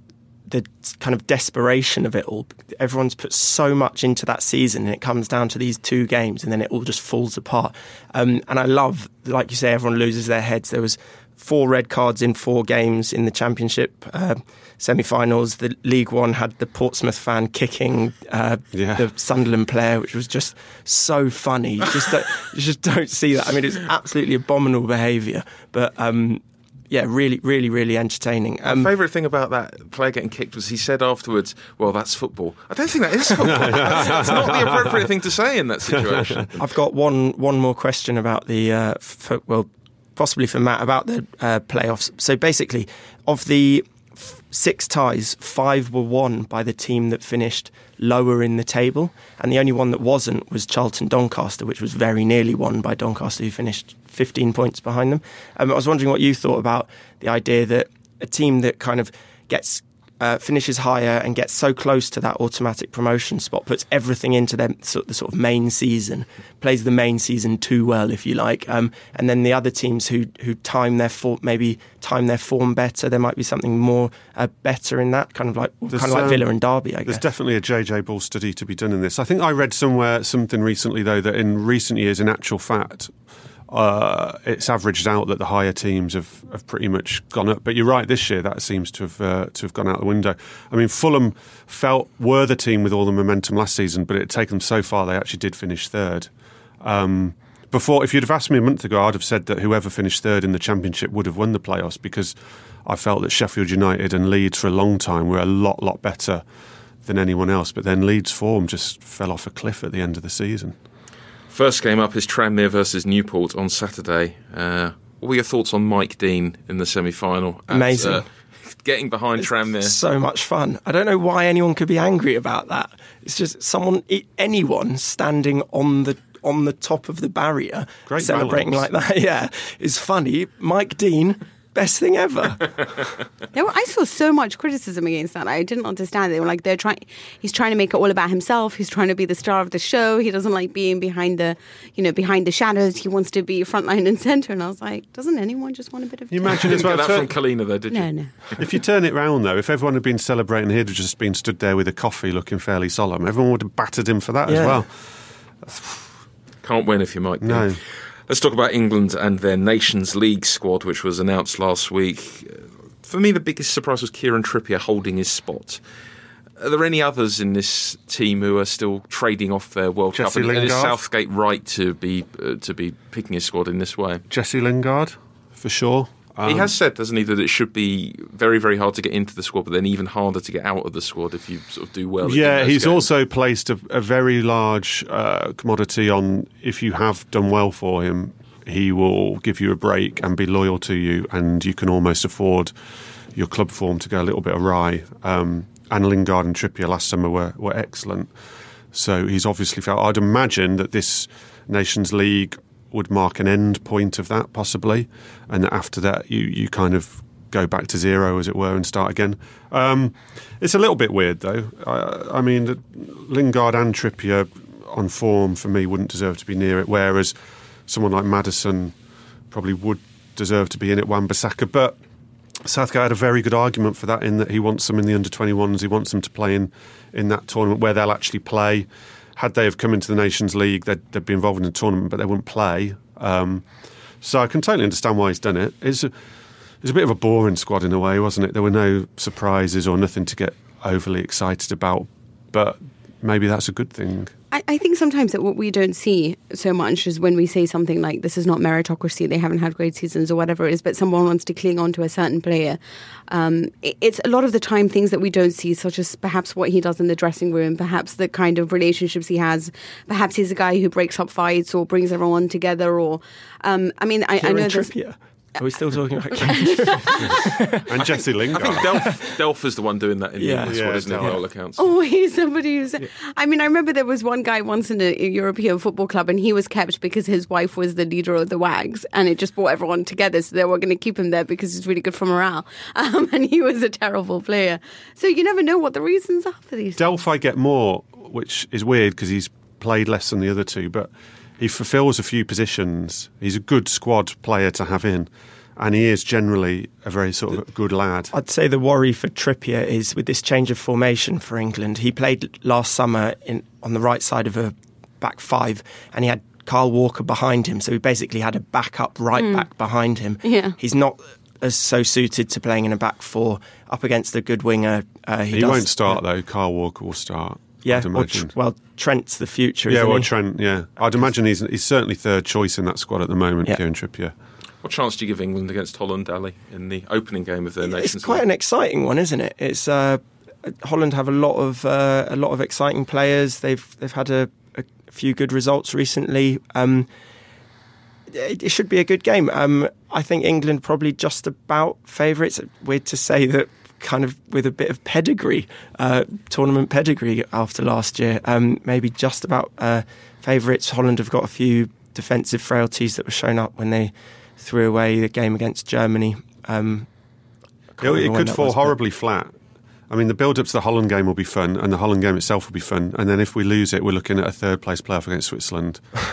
the kind of desperation of it all. Everyone's put so much into that season, and it comes down to these two games, and then it all just falls apart. Um, and I love, like you say, everyone loses their heads. There was four red cards in four games in the Championship uh, semi-finals. The League One had the Portsmouth fan kicking uh, Yeah. the Sunderland player, which was just so funny. You just don't, you just don't see that. I mean, it's absolutely abominable behaviour, but. Um, yeah, really, really, really entertaining. Um, My favourite thing about that player getting kicked was he said afterwards, "Well, that's football." I don't think that is football. <laughs> that's not the appropriate thing to say in that situation. <laughs> I've got one one more question about the uh, for, well, possibly for Matt about the uh, playoffs. So basically, of the f- six ties, five were won by the team that finished lower in the table, and the only one that wasn't was Charlton Doncaster, which was very nearly won by Doncaster, who finished 15 points behind them. Um, I was wondering what you thought about the idea that a team that kind of gets uh, finishes higher and gets so close to that automatic promotion spot, puts everything into their, sort the sort of main season, plays the main season too well, if you like, um, and then the other teams who who time their form, maybe time their form better, there might be something more uh, better in that, kind of like There's, kind of like um, Villa and Derby. I There's definitely a JJ Ball study to be done in this. I think I read somewhere something recently though that in recent years, in actual fact, uh, it's averaged out that the higher teams have, have pretty much gone up. But you're right, this year that seems to have uh, to have gone out the window. I mean, Fulham felt were the team with all the momentum last season, but it had taken them so far they actually did finish third. Um, before, if you'd have asked me a month ago, I'd have said that whoever finished third in the championship would have won the playoffs because I felt that Sheffield United and Leeds for a long time were a lot, lot better than anyone else. But then Leeds' form just fell off a cliff at the end of the season. First game up is Tranmere versus Newport on Saturday. Uh, what were your thoughts on Mike Dean in the semi final? Amazing. getting behind Tranmere. so much fun. I don't know why anyone could be angry about that. It's just someone, anyone standing on the on the top of the barrier, Great celebrating balance. like that. <laughs> Yeah, is funny. Mike Dean, best thing ever. <laughs> There were, I saw so much criticism against that. I didn't understand. It. They were like, they're trying. He's trying to make it all about himself. He's trying to be the star of the show. He doesn't like being behind the, you know, behind the shadows. He wants to be front line and center. And I was like, doesn't anyone just want a bit of? You imagine as well. that turn- from Kalina, though, did you? no, no. <laughs> if you turn it round though, if everyone had been celebrating, he'd have just been stood there with a coffee, looking fairly solemn. Everyone would have battered him for that as well. Can't win if you Mike Dean. No. Let's talk about England and their Nations League squad, which was announced last week. For me, the biggest surprise was Kieran Trippier holding his spot. Are there any others in this team who are still trading off their World Jesse Cup? And is Lingard? Southgate right to be uh, to be picking his squad in this way? Jesse Lingard, for sure. He Um, has said, doesn't he, that it should be very, very hard to get into the squad, but then even harder to get out of the squad if you sort of do well. Yeah, he's games. also placed a, a very large uh, commodity on if you have done well for him, he will give you a break and be loyal to you, and you can almost afford your club form to go a little bit awry. Um, and Lingard and Trippier last summer were, were excellent. So he's obviously felt. I'd imagine that this Nations League would mark an end point of that, possibly, and that after that you you kind of go back to zero, as it were, and start again. Um, it's a little bit weird, though. I, I mean, Lingard and Trippier on form for me wouldn't deserve to be near it, whereas someone like Maddison probably would deserve to be in it. Wan-Bissaka, but Southgate had a very good argument for that in that he wants them in the under 21s. He wants them to play in, in that tournament where they'll actually play. Had they have come into the Nations League, they'd, they'd be involved in the tournament, but they wouldn't play. Um, so I can totally understand why he's done it. It's a, it's a bit of a boring squad in a way, wasn't it? There were no surprises or nothing to get overly excited about, but maybe that's a good thing. I, I think sometimes that what we don't see so much is when we say something like this is not meritocracy, they haven't had great seasons or whatever it is, but someone wants to cling on to a certain player. Um, it- it's a lot of the time things that we don't see, such as perhaps what he does in the dressing room, perhaps the kind of relationships he has. Perhaps he's a guy who breaks up fights or brings everyone together. Or, um, I mean, I, I know. Trippier. Are we still talking about <laughs> Kieran And Jesse Lingard. I think Delph, Delph is the one doing that in Yeah. the English Yeah, squad, isn't it, by all accounts? Oh, he's somebody who's. I mean, I remember there was one guy once in a European football club, and he was kept because his wife was the leader of the Wags, and it just brought everyone together. So they were going to keep him there because he's really good for morale, <laughs> um, and he was a terrible player. So you never know what the reasons are for these. Delph I get more, which is weird because he's played less than the other two, but he fulfills a few positions. He's a good squad player to have in, and he is generally a very sort of good lad. I'd say the worry for Trippier is with this change of formation for England. He played last summer in, on the right side of a back five, and he had Kyle Walker behind him. So he basically had a backup right back behind him. Yeah. He's not as so suited to playing in a back four up against a good winger. Uh, he He does- won't start though. Kyle Walker will start. Yeah, I'd or imagine. Tr- well, Trent's the future. yeah, isn't well, he? Trent. Yeah, I'd imagine he's he's certainly third choice in that squad at the moment. Yeah. Kieran Trippier. What chance do you give England against Holland, Ali, in the opening game of their Nations It's quite League? an exciting one, isn't it? It's uh, Holland have a lot of uh, a lot of exciting players. They've they've had a, a few good results recently. Um, it, it should be a good game. Um, I think England probably just about favourites. Weird to say that, kind of with a bit of pedigree, uh, tournament pedigree after last year. Um, maybe just about uh, favourites. Holland have got a few defensive frailties that were shown up when they threw away the game against Germany. Um, It, it could fall was, but- horribly flat. I mean, the build up to the Holland game will be fun, and the Holland game itself will be fun. And then if we lose it, we're looking at a third place playoff against Switzerland. <laughs>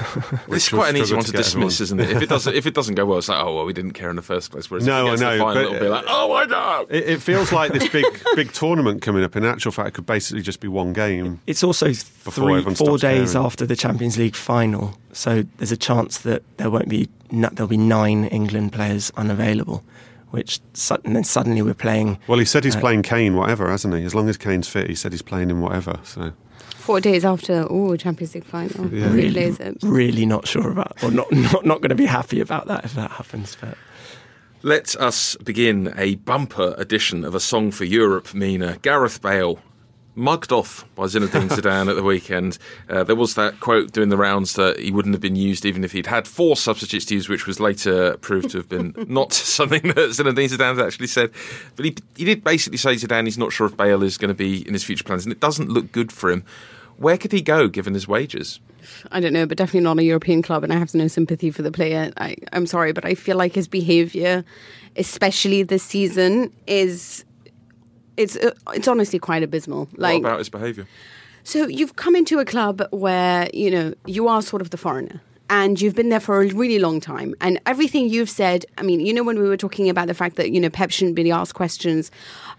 It's will quite an easy one to to get dismiss, isn't it? If it doesn't, if it doesn't go well, it's like, oh well, we didn't care in the first place. Whereas No, if it I know, final, but- it'll be like, oh my god. It, it feels like this big <laughs> big tournament coming up. In actual fact, it could basically just be one game. It's also three, four days caring. after the Champions League final, so there's a chance that there won't be there'll be nine England players unavailable, which su- and then suddenly we're playing. Well, he said he's Uh, playing Kane, whatever, hasn't he? As long as Kane's fit, he said he's playing him whatever. So Four days after, oh, Champions League final. Yeah. Really, plays it. really not sure about, or not not not going to be happy about that if that happens. But Let us begin a bumper edition of a song for Europe. Mina Gareth Bale. Mugged off by Zinedine Zidane at the weekend. Uh, there was that quote doing the rounds that he wouldn't have been used even if he'd had four substitutes to use, which was later proved to have been <laughs> not <laughs> something that Zinedine Zidane actually said. But he, he did basically say to Zidane he's not sure if Bale is going to be in his future plans, and it doesn't look good for him. Where could he go given his wages? I don't know, but definitely not a European club, and I have no sympathy for the player. I, I'm sorry, but I feel like his behaviour, especially this season, is it's uh, it's honestly quite abysmal. Like, what about his behaviour? so you've come into a club where you know you are sort of the foreigner. And you've been there for a really long time. And everything you've said, I mean, you know, when we were talking about the fact that, you know, Pep shouldn't be asked questions,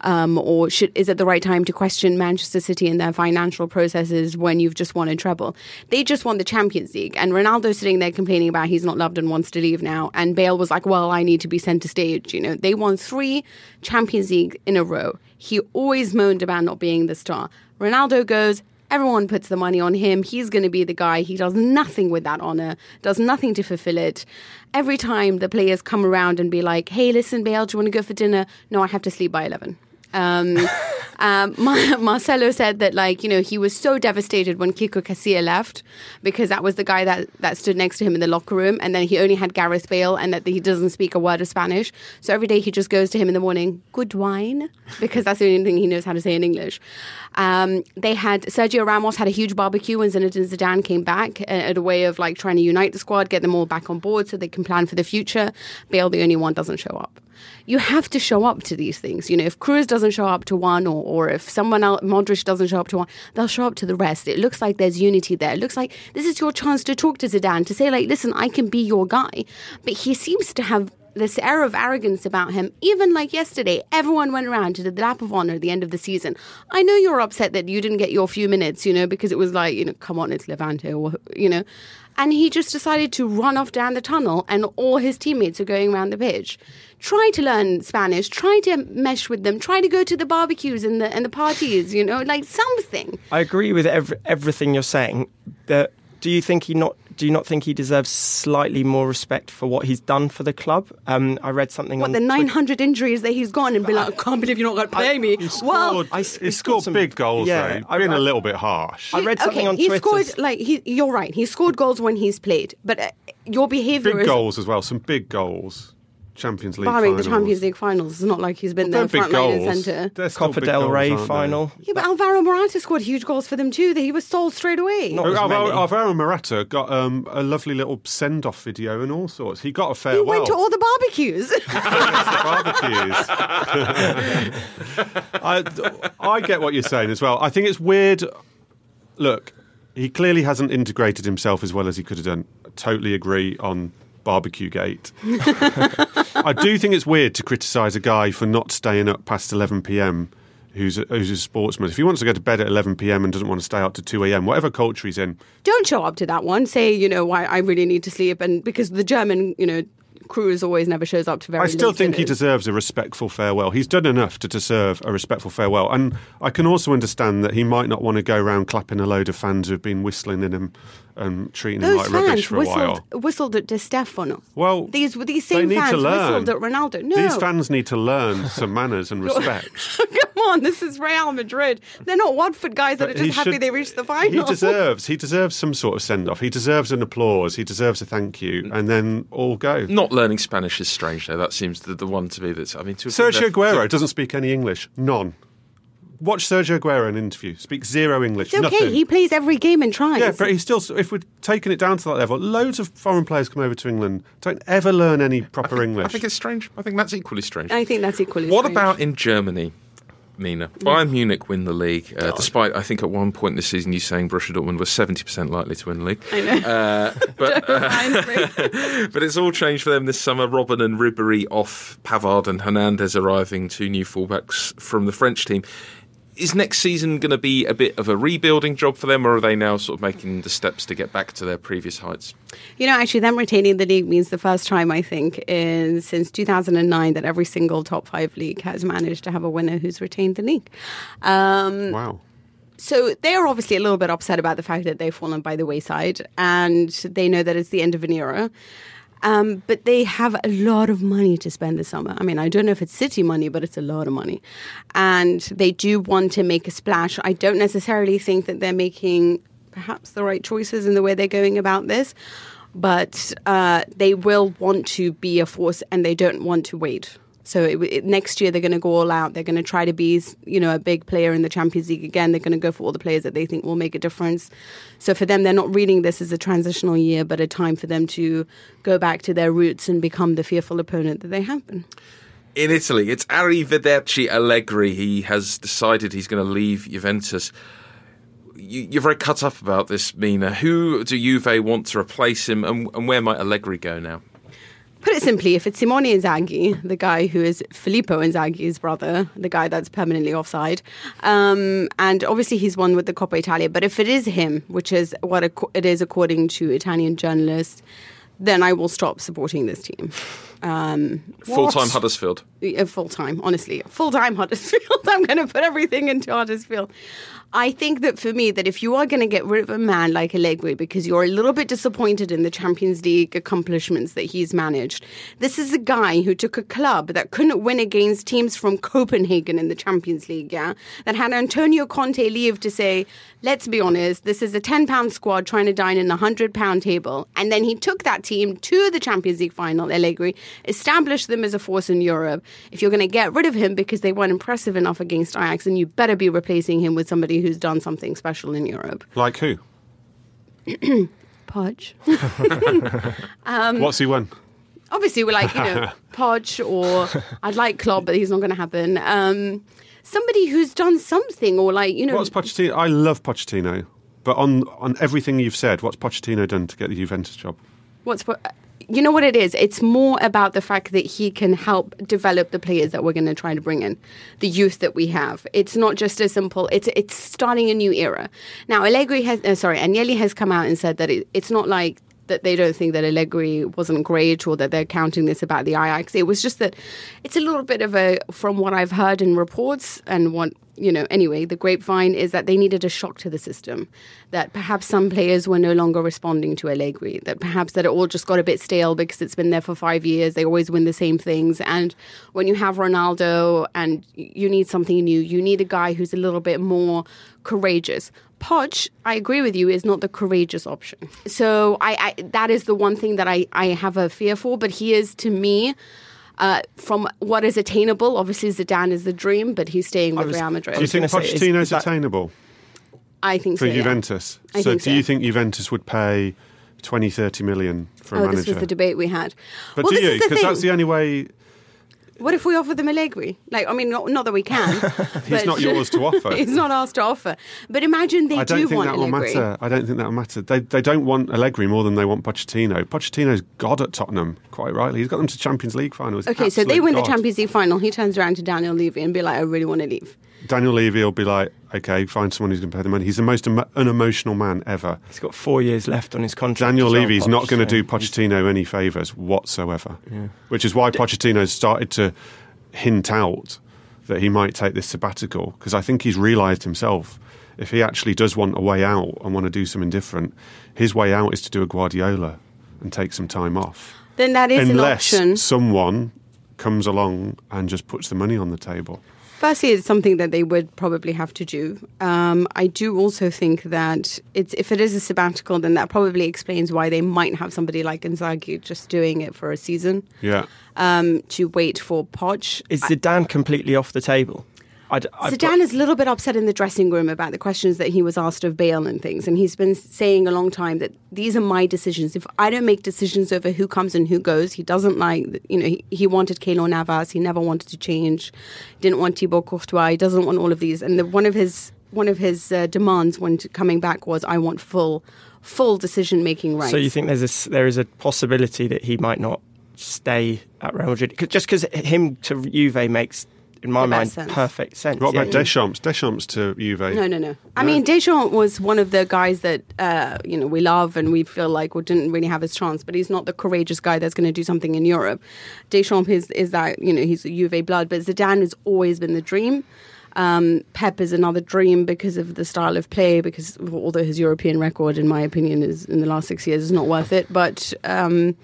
um, or should, is it the right time to question Manchester City and their financial processes when you've just won a treble? They just won the Champions League. And Ronaldo's sitting there complaining about he's not loved and wants to leave now. And Bale was like, well, I need to be centre stage. You know, they won three Champions League in a row. He always moaned about not being the star. Ronaldo goes, Everyone puts the money on him. He's going to be the guy. He does nothing with that honor, does nothing to fulfill it. Every time the players come around and be like, hey, listen, Bale, do you want to go for dinner? No, I have to sleep by 11. Um, <laughs> um, Mar- Marcelo said that, like, you know, he was so devastated when Kiko Casilla left because that was the guy that, that stood next to him in the locker room. And then he only had Gareth Bale and that he doesn't speak a word of Spanish. So every day he just goes to him in the morning, good wine, because that's the only thing he knows how to say in English. Um, they had Sergio Ramos had a huge barbecue when Zinedine Zidane came back uh, at a way of like trying to unite the squad, get them all back on board so they can plan for the future. Bale, the only one, doesn't show up. You have to show up to these things. You know, if Kroos doesn't show up to one, or, or if someone else, Modric doesn't show up to one, they'll show up to the rest. It looks like there's unity there. It looks like this is your chance to talk to Zidane to say, like, listen, I can be your guy. But he seems to have this air of arrogance about him. Even like yesterday, everyone went around to the lap of honor at the end of the season. I know you're upset that you didn't get your few minutes, you know, because it was like, you know, come on, it's Levante, or, you know. And he just decided to run off down the tunnel, and all his teammates are going around the pitch. Try to learn Spanish, try to mesh with them, try to go to the barbecues and the, and the parties, you know, like something. I agree with every, everything you're saying. That do you think he not? Do you not think he deserves slightly more respect for what he's done for the club? Um, I read something What on the Twitter- 900 injuries that he's gone and be like, I can't believe you're not going to play me. Well, I, he scored some- big goals, Yeah, though. I- Being I- a little bit harsh. I read something okay, on he Twitter. scored like he. You're right. He scored goals when he's played, but uh, your behaviour big is goals as well. Some big goals. Champions League. barring the finals. Champions League finals. It's not like he's been They're there big front line and centre. They're Copa del goals, Rey aren't they? final. Yeah, but Alvaro Morata scored huge goals for them too. That he was sold straight away. Not Alvaro. Alvaro Morata got um, a lovely little send-off video and all sorts. He got a he farewell. went to all the barbecues. <laughs> barbecues. <laughs> I, I get what you're saying as well. I think it's weird. Look, he clearly hasn't integrated himself as well as he could have done. I totally agree on barbecue gate. <laughs> I do think it's weird to criticise a guy for not staying up past 11 p.m. Who's a, who's a sportsman? If he wants to go to bed at 11 p.m. and doesn't want to stay out to 2 a.m., whatever culture he's in, Don't show up to that one. Say, you know, why I really need to sleep, and because the German, you know, crew always never shows up to very. I still late think he deserves a respectful farewell. He's done enough to deserve a respectful farewell. And I can also understand that he might not want to go around clapping a load of fans who've been whistling in him and treating him Those like rubbish fans for a while. whistled at Di Stefano. Well, these these they same need to fans learn. whistled at Ronaldo. No, These fans need to learn <laughs> some manners and respect. <laughs> Come on, this is Real Madrid. They're not Watford guys that are just happy should- they reached the final. He final. deserves. He deserves some sort of send off. He deserves an applause. He deserves a thank you, and then all go. Not learning Spanish is strange, though. That seems the, the one to be that's. I mean, to Sergio to- Aguero doesn't speak any English. None. Watch Sergio Aguero in an interview. Speaks zero English. It's okay. Nothing. He plays every game and tries. Yeah, but he's still. If we're taking it down to that level, loads of foreign players come over to England, don't ever learn any proper I think, English. I think it's strange. I think that's equally strange. I think that's equally. What strange. about in Germany? Mina. Bayern Munich win the league, uh, despite I think at one point this season you saying Borussia Dortmund was seventy percent likely to win the league. I know. Uh, <laughs> but uh, <laughs> but it's all changed for them this summer. Robben and Ribery off, Pavard and Hernandez arriving, two new fullbacks from the French team. Is next season going to be a bit of a rebuilding job for them, or are they now sort of making the steps to get back to their previous heights? You know, actually, them retaining the league means the first time I think in since 2009 that every single top five league has managed to have a winner who's retained the league. Um, Wow. so they are obviously a little bit upset about the fact that they've fallen by the wayside, and they know that it's the end of an era. Um, but they have a lot of money to spend this summer. I mean, I don't know if it's city money, but it's a lot of money. And they do want to make a splash. I don't necessarily think that they're making perhaps the right choices in the way they're going about this, but uh, they will want to be a force and they don't want to wait. So it, it, next year they're going to go all out. They're going to try to be, you know, a big player in the Champions League again. They're going to go for all the players that they think will make a difference. So for them, they're not reading this as a transitional year, but a time for them to go back to their roots and become the fearful opponent that they have been. In Italy, it's Arrivederci Allegri. He has decided he's going to leave Juventus. You, you're very cut up about this, Mina. Who do Juve want to replace him, and, and where might Allegri go now? Put it simply, if it's Simone Inzaghi, the guy who is Filippo Inzaghi's brother, the guy that's permanently offside, um, and obviously he's won with the Coppa Italia, but if it is him, which is what it is according to Italian journalists, then I will stop supporting this team. Um, Full time? Huddersfield. Uh, full time, honestly, full time Huddersfield. <laughs> I'm going to put everything into Huddersfield. I think that for me, that if you are going to get rid of a man like Allegri because you're a little bit disappointed in the Champions League accomplishments that he's managed, this is a guy who took a club that couldn't win against teams from Copenhagen in the Champions League, yeah, that had Antonio Conte leave to say, let's be honest, this is a 10 pound squad trying to dine in a 100 pound table. And then he took that team to the Champions League final, Allegri, established them as a force in Europe. If you're going to get rid of him because they weren't impressive enough against Ajax, then you better be replacing him with somebody who's done something special in Europe. Like who? <clears throat> Podge. <laughs> Um, What's he won? Obviously, we're like, you know, <laughs> Podge or I'd like Klopp, but he's not going to happen. Um, somebody who's done something or like, you know. What's Pochettino? I love Pochettino, but on on everything you've said, what's Pochettino done to get the Juventus job? what's you know what it is it's more about the fact that he can help develop the players that we're going to try to bring in the youth that we have it's not just as simple it's it's starting a new era now allegri has uh, sorry agnelli has come out and said that it, it's not like that they don't think that Allegri wasn't great or that they're counting this about the Ajax. It was just that it's a little bit of a, from what I've heard in reports and what, you know, anyway, the grapevine is that they needed a shock to the system. That perhaps some players were no longer responding to Allegri. That perhaps that it all just got a bit stale because it's been there for five years. They always win the same things. And when you have Ronaldo and you need something new, you need a guy who's a little bit more courageous. Podge, I agree with you, is not the courageous option. So I, I that is the one thing that I, I have a fear for. But he is to me. Uh, from what is attainable, obviously Zidane is the dream, but he's staying with was- Real Madrid. Do you think gonna is- Pochettino's is that- attainable I think for so. yeah. Juventus? I so do so. you think Juventus would pay 20, 30 million for a Oh, manager? this was the debate we had. but well, do you? Because that's the only way. What if we offer them Allegri? Like, I mean, not, not that we can. <laughs> He's not yours to offer. <laughs> he's not ours to offer. But imagine they I don't do think want that will Allegri. matter. I don't think that will matter. They they don't want Allegri more than they want Pochettino. Pochettino's god at Tottenham, quite rightly. He's got them to Champions League finals. Okay, so they win the. Champions League final. He turns around to Daniel Levy and be like, I really want to leave. Daniel Levy will be like, okay, find someone who's going to pay the money. He's the most emo- unemotional man ever. He's got four years left on his contract. Daniel as well, Levy's Poch, not going to so do Pochettino any favours whatsoever, yeah. which is why Pochettino's started to hint out that he might take this sabbatical because I think he's realised himself if he actually does want a way out and want to do something different, his way out is to do a Guardiola and take some time off. Then that is Unless an option. someone comes along and just puts the money on the table. Firstly, it's something that they would probably have to do. Um, I do also think that it's if it is a sabbatical, then that probably explains why they might have somebody like Inzaghi just doing it for a season Yeah. um, to wait for Poch. Is Zidane completely off the table? I've Zidane is a little bit upset in the dressing room about the questions that he was asked of Bale and things, and he's been saying a long time that these are my decisions. If I don't make decisions over who comes and who goes, he doesn't like. You know, he, he wanted Keylor Navas. He never wanted to change. Didn't want Thibaut Courtois. He doesn't want all of these. And the, one of his one of his uh, demands when t- coming back was, I want full full decision making rights. So you think there's a, there is a possibility that he might not stay at Real Madrid just because him to Juve makes, in my mind, best sense. perfect sense. What yeah. about Deschamps? Deschamps to Juve. No, no, no. I mean, Deschamps was one of the guys that uh, you know we love and we feel like we didn't really have his chance, but he's not the courageous guy that's going to do something in Europe. Deschamps is is that you know he's a Juve blood, but Zidane has always been the dream. Um, Pep is another dream because of the style of play. Because although his European record, in my opinion, is in the last six years is not worth it, but. Um,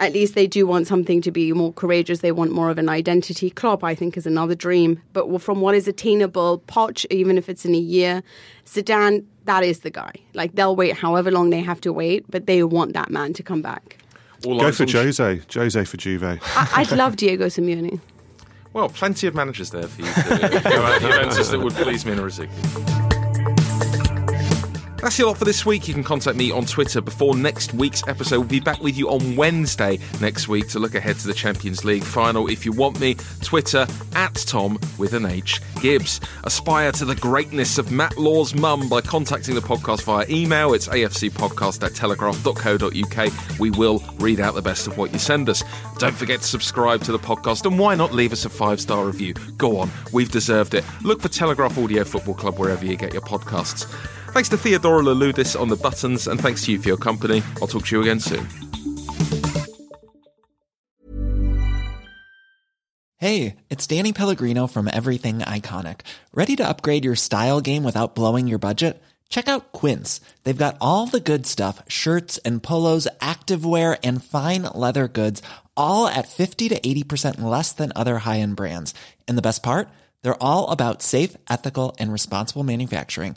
at least they do want something to be more courageous. They want more of an identity. Klopp, I think, is another dream. But from what is attainable, Poch, even if it's in a year, Zidane, that is the guy. Like they'll wait however long they have to wait, but they want that man to come back. All Go for on- Jose. Jose for Juve. I, I'd love Diego Simeone. Well, plenty of managers there for you to <laughs> go at Juventus that would please me in a Rosicky. That's your lot for this week. You can contact me on Twitter before next week's episode. We'll be back with you on Wednesday next week to look ahead to the Champions League final. If you want me, Twitter at Tom with an H Gibbs. Aspire to the greatness of Matt Law's mum by contacting the podcast via email. It's afcpodcast at telegraph.co.uk. We will read out the best of what you send us. Don't forget to subscribe to the podcast and why not leave us a five star review? Go on, we've deserved it. Look for Telegraph Audio Football Club wherever you get your podcasts. Thanks to Theodora Laludis on the buttons, and thanks to you for your company. I'll talk to you again soon. Hey, it's Danny Pellegrino from Everything Iconic. Ready to upgrade your style game without blowing your budget? Check out Quince. They've got all the good stuff shirts and polos, activewear, and fine leather goods, all at 50 to 80% less than other high end brands. And the best part? They're all about safe, ethical, and responsible manufacturing.